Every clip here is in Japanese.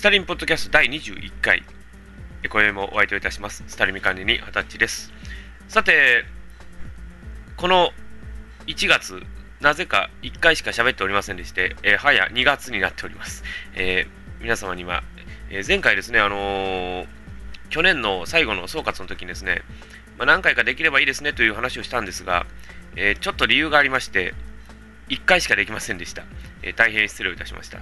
スタリンポッドキャスト第21回、今宵もお相手をいたします。スタリミ管理に二十歳です。さて、この1月、なぜか1回しか喋っておりませんでして、えー、早2月になっております。えー、皆様には、えー、前回ですね、あの去年の最後の総括の時にですね、まあ、何回かできればいいですねという話をしたんですが、えちょっと理由がありまして、1回しかできませんでした。えー、大変失礼いたしました。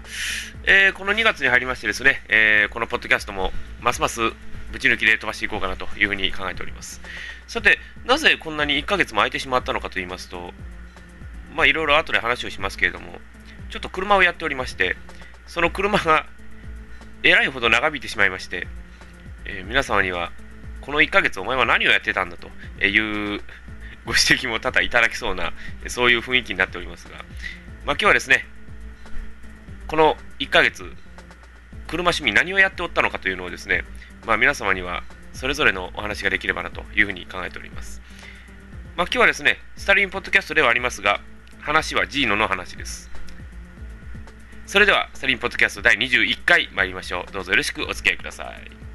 えー、この2月に入りましてですね、えー、このポッドキャストもますますぶち抜きで飛ばしていこうかなというふうに考えております。さて、なぜこんなに1ヶ月も空いてしまったのかと言いますと、まあいろいろ後で話をしますけれども、ちょっと車をやっておりまして、その車がえらいほど長引いてしまいまして、え皆様には、この1ヶ月お前は何をやってたんだというご指摘も多々いただきそうな、そういう雰囲気になっておりますが、まあ、今日はですね、この1ヶ月、車趣味何をやっておったのかというのをですね、まあ、皆様にはそれぞれのお話ができればなというふうに考えております。まあ、今日はですね、スタリンポッドキャストではありますが、話はジーノの話です。それでは、スタリンポッドキャスト第21回参りましょう。どうぞよろしくお付き合いください。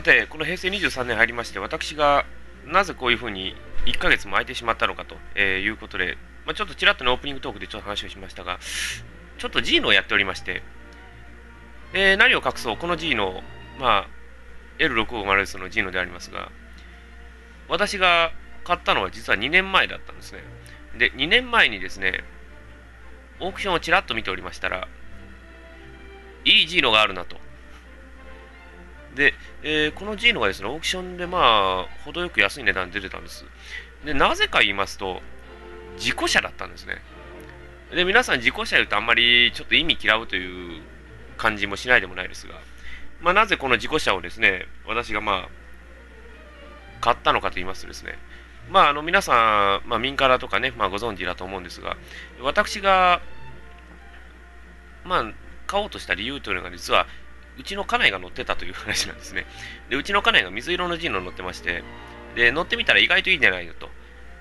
さて、この平成23年入りまして、私がなぜこういうふうに1ヶ月も空いてしまったのかと、えー、いうことで、まあ、ちょっとちらっとのオープニングトークでちょっと話をしましたが、ちょっと G のをやっておりまして、えー、何を隠そう、この G の、まあ、L650S の G のでありますが、私が買ったのは実は2年前だったんですね。で、2年前にですね、オークションをちらっと見ておりましたら、いい G のがあるなと。で、えー、この G のがですね、オークションでまあ、程よく安い値段で出てたんです。で、なぜか言いますと、事故車だったんですね。で、皆さん事故車言うとあんまりちょっと意味嫌うという感じもしないでもないですが、まあ、なぜこの事故車をですね、私がまあ、買ったのかと言いますとですね、まあ、あの皆さん、まあ、民からとかね、まあ、ご存知だと思うんですが、私が、まあ、買おうとした理由というのが実は、うちの家内が乗ってたという話なんですね。で、うちの家内が水色のジーノ乗ってまして、で、乗ってみたら意外といいんじゃないのと。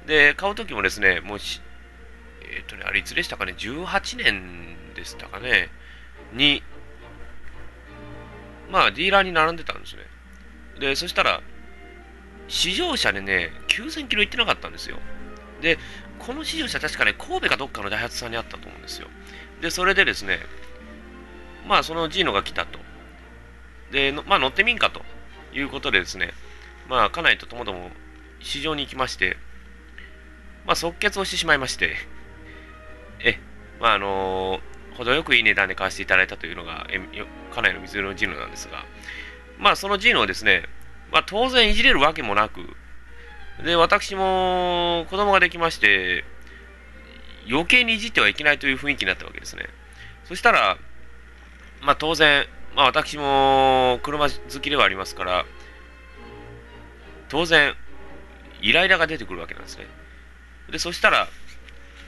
で、買うときもですね、もうし、えっ、ー、とね、あれいつでしたかね、18年でしたかね、に、まあ、ディーラーに並んでたんですね。で、そしたら、試乗車でね、9000キロ行ってなかったんですよ。で、この試乗車確かね、神戸かどっかのダイハツさんにあったと思うんですよ。で、それでですね、まあ、そのジーノが来たと。で、まあ、乗ってみんかということでですね、まあ、家内とともども市場に行きまして、まあ、即決をしてしまいまして、え、まあ、あのー、程よくいい値段で買わせていただいたというのが、え家内の水色のジーノなんですが、まあ、そのジーノをですね、まあ、当然いじれるわけもなく、で、私も子供ができまして、余計にいじってはいけないという雰囲気になったわけですね。そしたら、まあ、当然、まあ、私も車好きではありますから、当然、イライラが出てくるわけなんですね。で、そしたら、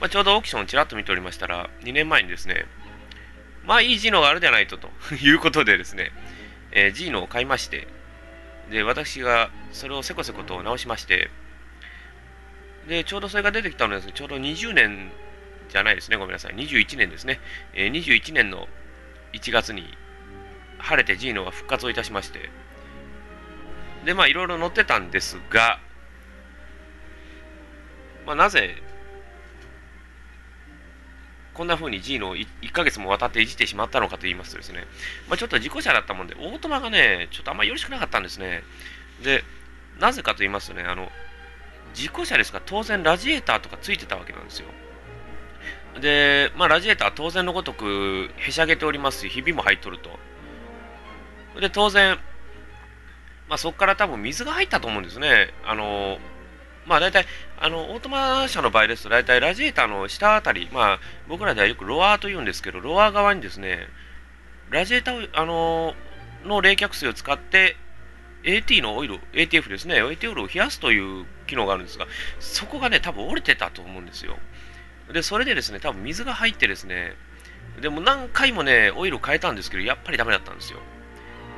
まあ、ちょうどオークションをちらっと見ておりましたら、2年前にですね、まあいいジーノがあるじゃないと、と いうことでですね、えー、ジーノを買いまして、で、私がそれをせこせこと直しまして、で、ちょうどそれが出てきたのですちょうど20年じゃないですね、ごめんなさい、21年ですね、えー、21年の1月に晴れてジーノが復活をいたしまして、で、まあ、いろいろ乗ってたんですが、まあ、なぜ、こんな風にジーノを 1, 1ヶ月も渡っていじってしまったのかと言いますとですね、まあ、ちょっと事故車だったもんで、オートマがね、ちょっとあんまりよろしくなかったんですね。で、なぜかと言いますとね、あの、事故車ですか当然ラジエーターとかついてたわけなんですよ。で、まあ、ラジエーターは当然のごとくへしゃげておりますし、ひびも入っとると。で、当然、まあ、そこから多分水が入ったと思うんですね。あのまあ大体、あの、オートマ車の場合ですと、大体ラジエーターの下あたり、まあ僕らではよくロアーと言うんですけど、ロアー側にですね、ラジエーターあのの冷却水を使って、AT のオイル、ATF ですね、AT オイルを冷やすという機能があるんですが、そこがね、多分折れてたと思うんですよ。で、それでですね、多分水が入ってですね、でも何回もね、オイルを変えたんですけど、やっぱりダメだったんですよ。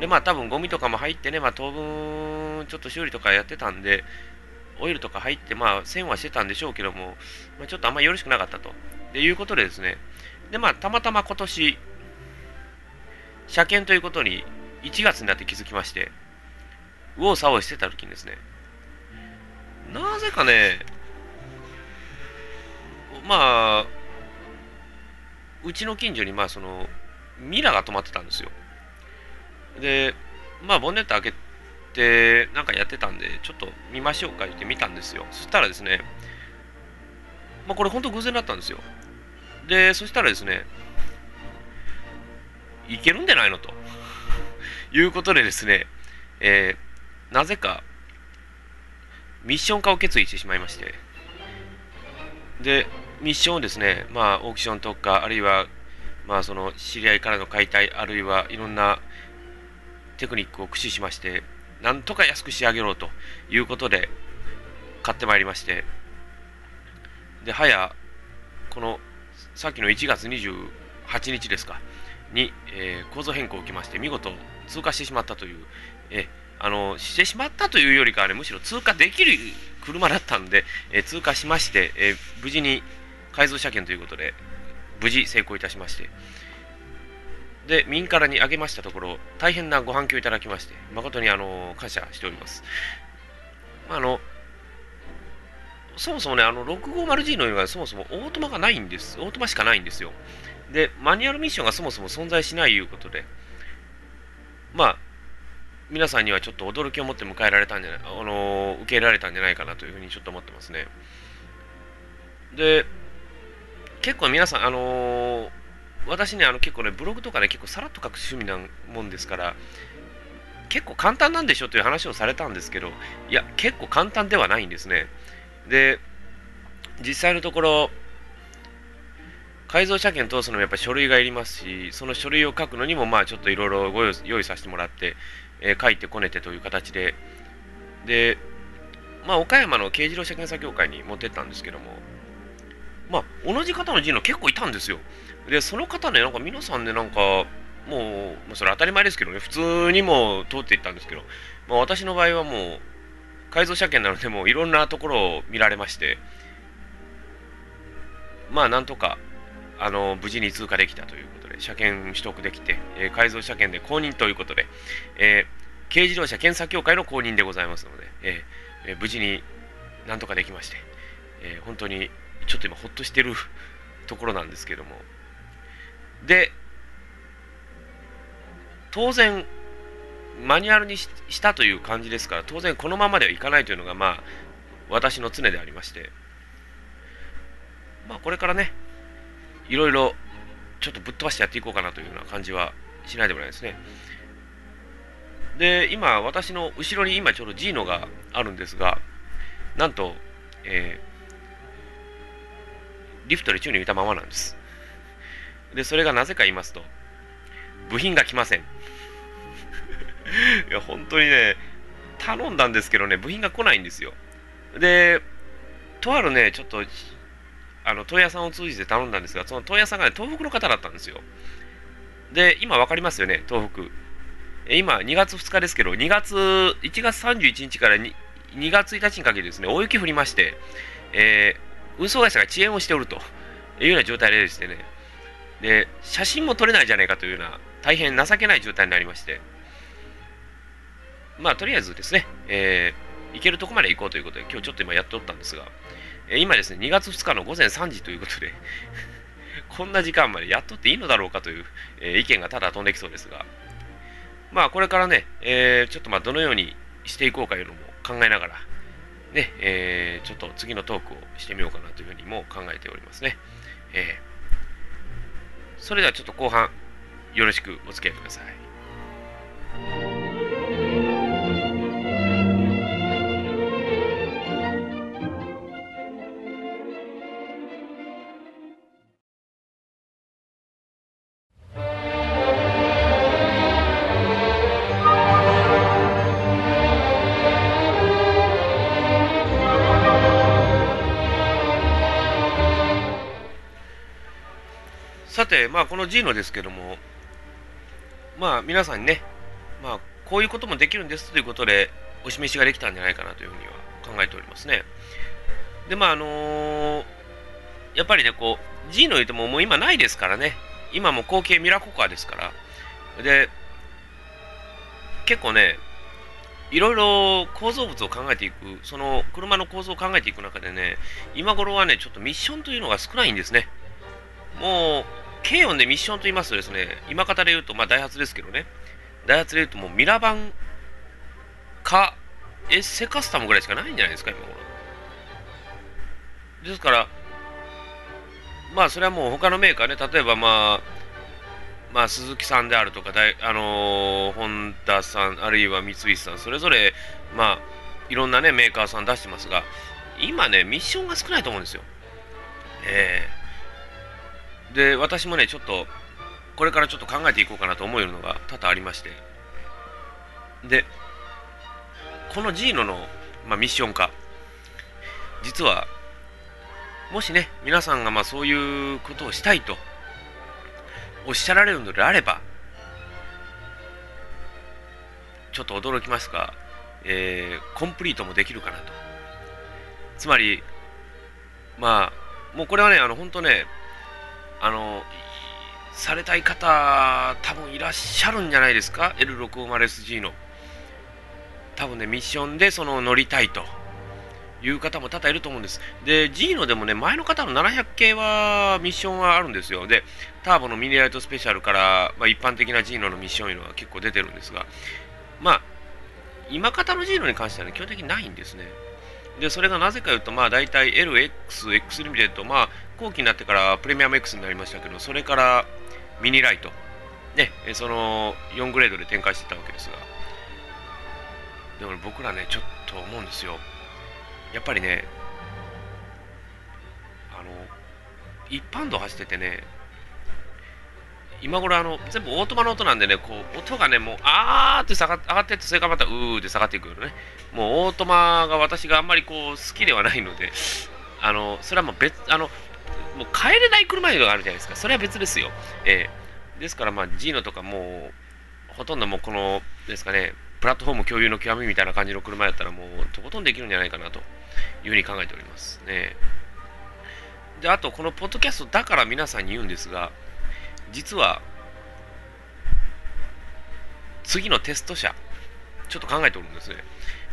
で、まあ多分ゴミとかも入ってね、まあ当分ちょっと修理とかやってたんで、オイルとか入って、まあ線はしてたんでしょうけども、まあ、ちょっとあんまりよろしくなかったと。でいうことでですね、で、まあたまたま今年、車検ということに1月になって気づきまして、右往左往してた時にですね、なぜかね、まあ、うちの近所に、まあ、その、ミラーが止まってたんですよ。で、まあ、ボンネット開けて、なんかやってたんで、ちょっと見ましょうか言って見たんですよ。そしたらですね、まあ、これ本当偶然だったんですよ。で、そしたらですね、いけるんじゃないのと いうことでですね、えー、なぜかミッション化を決意してしまいまして、で、ミッションをですね、まあ、オークションとか、あるいは、まあ、その知り合いからの解体、あるいはいろんなテクニックを駆使しまして、なんとか安く仕上げろということで買ってまいりまして、で、早、このさっきの1月28日ですか、に、えー、構造変更を受けまして、見事通過してしまったという、えあのしてしまったというよりかは、ね、むしろ通過できる車だったんで、え、通過しまして、え、無事に改造車検ということで、無事成功いたしまして、で、民からにあげましたところ、大変なご反響いただきまして、誠にあの感謝しております。まあ、あのそもそもね、あの 650G の色がそもそもオートマがないんです。オートマしかないんですよ。で、マニュアルミッションがそもそも存在しないいうことで、まあ、皆さんにはちょっと驚きを持って迎えられたんじゃない、あの受け入れられたんじゃないかなというふうにちょっと思ってますね。で、結構皆さん、あのー、私ね、あの結構ね、ブログとかね、結構さらっと書く趣味なもんですから、結構簡単なんでしょという話をされたんですけど、いや、結構簡単ではないんですね。で、実際のところ、改造車検通すのもやっぱり書類がいりますし、その書類を書くのにも、まあちょっといろいろご用意させてもらって、えー、書いてこねてという形で、で、まあ岡山の軽自動車検査協会に持ってったんですけども、まあ、同じ方の人の結構いたんですよ。で、その方ね、なんか皆さんね、なんか、もう、まあ、それ当たり前ですけどね、普通にも通っていったんですけど、まあ、私の場合はもう、改造車検なので、もういろんなところを見られまして、まあ、なんとか、あの、無事に通過できたということで、車検取得できて、えー、改造車検で公認ということで、えー、軽自動車検査協会の公認でございますので、えー、え無事になんとかできまして、え本当にちょっと今ほっとしてるところなんですけどもで当然マニュアルにしたという感じですから当然このままではいかないというのがまあ私の常でありましてまあこれからねいろいろちょっとぶっ飛ばしてやっていこうかなというような感じはしないでもないですねで今私の後ろに今ちょうどジーノがあるんですがなんと、えーリフトで宙に浮いたままなんです。で、それがなぜか言いますと、部品が来ません。いや、本当にね、頼んだんですけどね、部品が来ないんですよ。で、とあるね、ちょっと、あの、問屋さんを通じて頼んだんですが、その問屋さんがね、東北の方だったんですよ。で、今分かりますよね、東北。今、2月2日ですけど、2月、1月31日から 2, 2月1日にかけてですね、大雪降りまして、えー運送会社が遅延をしておるというような状態でしてね、で、写真も撮れないじゃないかというような、大変情けない状態になりまして、まあ、とりあえずですね、えー、行けるとこまで行こうということで、今日ちょっと今やっておったんですが、えー、今ですね、2月2日の午前3時ということで こんな時間までやっとっていいのだろうかという、えー、意見がただ飛んできそうですが、まあ、これからね、えー、ちょっとまあどのようにしていこうかいうのも考えながら、ね、えー、ちょっと次のトークをしてみようかなというふうにも考えておりますね。えー、それではちょっと後半、よろしくお付き合いください。まあ、この G のですけども、まあ、皆さんにね、まあ、こういうこともできるんですということで、お示しができたんじゃないかなというふうには考えておりますね。で、まあ、あのー、やっぱりね、こう、G の言うてももう今ないですからね。今も後継ミラココアですから。で、結構ね、いろいろ構造物を考えていく、その車の構造を考えていく中でね、今頃はね、ちょっとミッションというのが少ないんですね。もう、軽音でミッションと言いますとですね、今方で言うと、まあ、ダイハツですけどね、ダイハツで言うともうミラバンかエッセカスタムぐらいしかないんじゃないですか、今頃。ですから、まあ、それはもう他のメーカーね、例えばまあ、まあ、鈴木さんであるとか、あのー、ホンダさん、あるいは三菱さん、それぞれ、まあ、いろんなね、メーカーさん出してますが、今ね、ミッションが少ないと思うんですよ。えー、で、私もね、ちょっと、これからちょっと考えていこうかなと思えるのが多々ありまして、で、このジーノの、まあ、ミッション化、実は、もしね、皆さんがまあそういうことをしたいとおっしゃられるのであれば、ちょっと驚きますが、えー、コンプリートもできるかなと。つまり、まあ、もうこれはね、あの、本当ね、あの、されたい方、多分いらっしゃるんじゃないですか ?L650SG の。多分ね、ミッションでその乗りたいという方も多々いると思うんです。で、G のでもね、前の方の700系はミッションはあるんですよ。で、ターボのミニライトスペシャルから、まあ、一般的な G ののミッションいうのは結構出てるんですが、まあ、今方の G のに関してはね、基本的にないんですね。で、それがなぜかというと、まあ、大体 LX、X リミテッド、まあ、後期になってからプレミアム X になりましたけど、それからミニライト、ね、その4グレードで展開してたわけですが、でも僕らね、ちょっと思うんですよ。やっぱりね、あの、一般道走っててね、今頃あの、全部オートマの音なんでね、こう、音がね、もう、あーって下が上がってって、それからまたうーって下がっていくよね。もうオートマが私があんまりこう、好きではないので、あの、それはもう別、あの、もう帰れない車があるじゃないですか。それは別ですよ。えー、ですから、まあ、ジーノとかもう、ほとんどもうこの、ですかね、プラットフォーム共有の極みみたいな感じの車やったらもうとことんできるんじゃないかなというふうに考えておりますね。で、あとこのポッドキャストだから皆さんに言うんですが、実は次のテスト車、ちょっと考えておるんですね。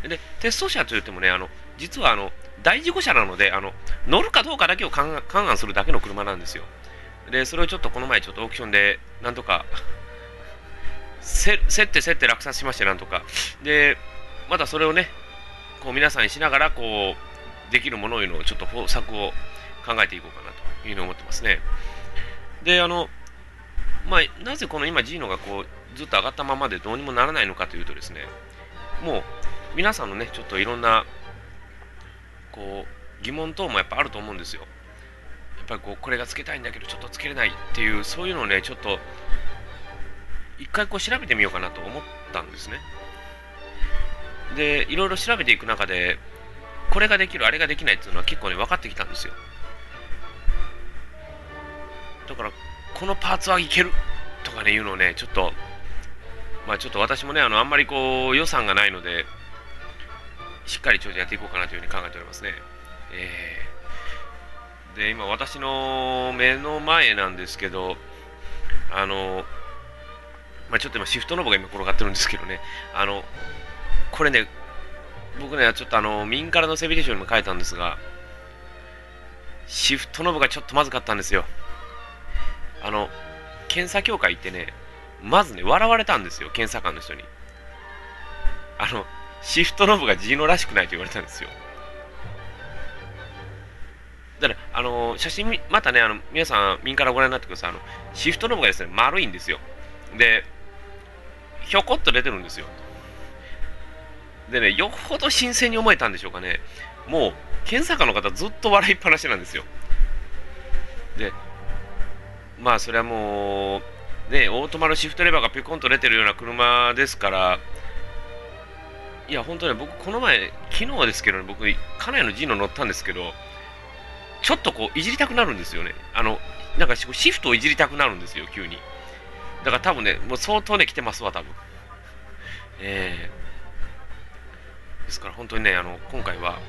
で、テスト車といってもね、あの実はあの大事故車なのであの、乗るかどうかだけを勘案するだけの車なんですよ。で、それをちょっとこの前、ちょっとオークションで、なんとかせ競って競って落札しまして、なんとか。で、またそれをね、こう皆さんにしながら、こう、できるものをいうのをちょっと方策を考えていこうかなというふうに思ってますね。で、あの、まあ、なぜこの今 G のがこう、ずっと上がったままでどうにもならないのかというとですね、もう、皆さんのね、ちょっといろんな、こう、疑問等もやっぱあると思うんですよ。やっぱりこう、これがつけたいんだけど、ちょっとつけれないっていう、そういうのをね、ちょっと、一回こう調べてみようかなと思ったんですね。で、いろいろ調べていく中で、これができる、あれができないっていうのは結構ね、分かってきたんですよ。だから、このパーツはいけるとかね、いうのをね、ちょっと、まあちょっと私もね、あの、あんまりこう、予算がないので、しっかりちょっとやっていこうかなというふうに考えておりますね。えー、で、今私の目の前なんですけど、あの、まあ、ちょっと今シフトノブが今転がってるんですけどね、あの、これね、僕ね、ちょっとあの、民からのセビテーションにも書いたんですが、シフトノブがちょっとまずかったんですよ。あの、検査協会行ってね、まずね、笑われたんですよ、検査官の人に。あの、シフトノブがジーノらしくないと言われたんですよ。だから、あの、写真、またね、あの、皆さん、民からご覧になってください。あの、シフトノブがですね、丸いんですよ。で、ひょこっと出てるんですよ。でね、よほど新鮮に思えたんでしょうかね。もう、検査官の方ずっと笑いっぱなしなんですよ。で、まあ、それはもう、ね、オートマのシフトレバーがピコンと出てるような車ですから、いや、本当ね、僕、この前、昨日ですけどね、僕、家内の G の乗ったんですけど、ちょっとこう、いじりたくなるんですよね。あの、なんかシフトをいじりたくなるんですよ、急に。だから多分ね、もう相当ね、来てますわ、多分。えー、ですから本当にね、あの、今回は、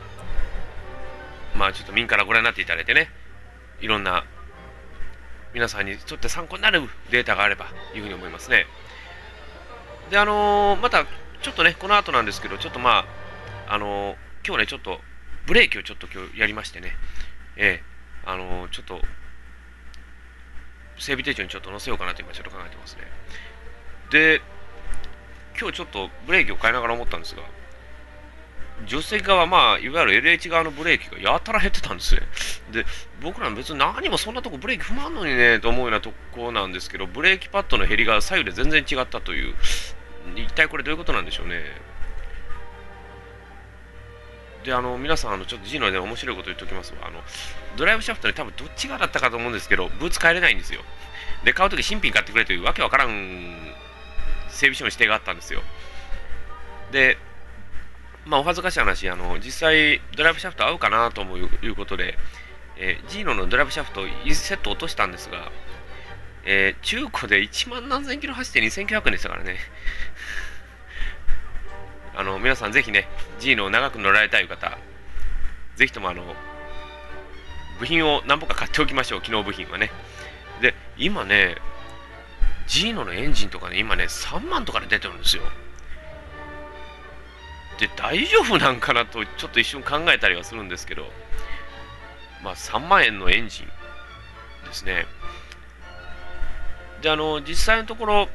まあちょっと民からご覧になっていただいてね、いろんな皆さんにとって参考になるデータがあればというふうに思いますね。で、あのー、またちょっとね、この後なんですけど、ちょっとまあ、あのー、今日ね、ちょっとブレーキをちょっと今日やりましてね、ええー、あのちょっと整備手帳にちょっと載せようかなと今ちょっと考えてますね。で、今日ちょっとブレーキを変えながら思ったんですが、助手席側、まあ、いわゆる LH 側のブレーキがやたら減ってたんですね。で、僕ら別に何もそんなとこブレーキ踏まんのにね、と思うようなとこなんですけど、ブレーキパッドの減りが左右で全然違ったという、一体これどういうことなんでしょうね。で、あの、皆さん、あの、ちょっと G ので面白いこと言っておきますわ。あの、ドライブシャフトに多分どっちがだったかと思うんですけど、ブーツ変えれないんですよ。で、買うとき新品買ってくれというわけわからん整備士の指定があったんですよ。で、まあ、お恥ずかしい話、あの、実際、ドライブシャフト合うかなということで、えー、ジーノのドライブシャフト1セット落としたんですが、えー、中古で1万何千キロ走って2900円でしたからね。あの、皆さんぜひね、ジーノを長く乗られたい方、ぜひともあの、部品を何本か買っておきましょう、機能部品はね。で、今ね、ジーノのエンジンとかね、今ね、3万とかで出てるんですよ。で大丈夫なんかなとちょっと一瞬考えたりはするんですけど、まあ、3万円のエンジンですね。で、あの、実際のところ、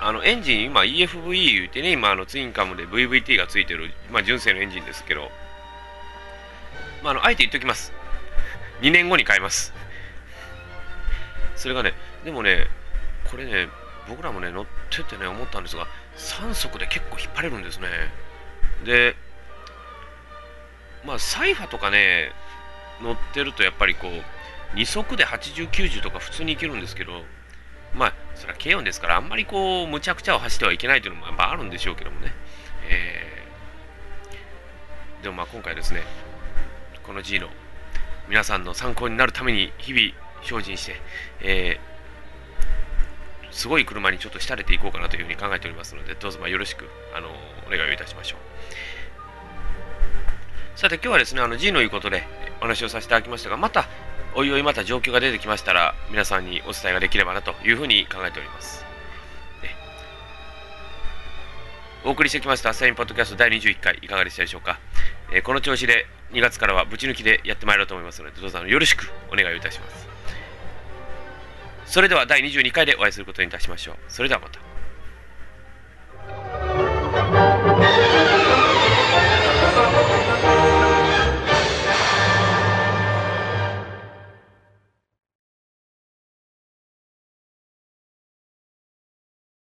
あのエンジン、今 EFVE 言ってね、今あのツインカムで VVT がついてる、まあ、純正のエンジンですけど、まあ、あのあえて言っておきます。2年後に変えます。それがね、でもね、これね、僕らもね、乗っててね、思ったんですが、3速で結構引っ張れるんですね。で、まあ、サイファとかね、乗ってるとやっぱりこう、2速で80、90とか普通にいけるんですけど、まあ、それは軽音ですから、あんまりこう、むちゃくちゃを走ってはいけないというのもやっぱあるんでしょうけどもね。えー、でもまあ今回ですね、この G の皆さんの参考になるために日々精進して、えーすごい車にちょっと仕立てていこうかなというふうに考えておりますので、どうぞまよろしく、あのお願いをいたしましょう。さて、今日はですね、あの G のいうことでお話をさせていただきましたが、また、おいおいまた状況が出てきましたら、皆さんにお伝えができればなというふうに考えております。ね、お送りしてきました、サインポッドキャスト第21回、いかがでしたでしょうか？えー、この調子で2月からはぶち抜きでやってまいろうと思いますので、どうぞよろしくお願いをいたします。それでは第22回でお会いすることにいたしましょう。それではまた。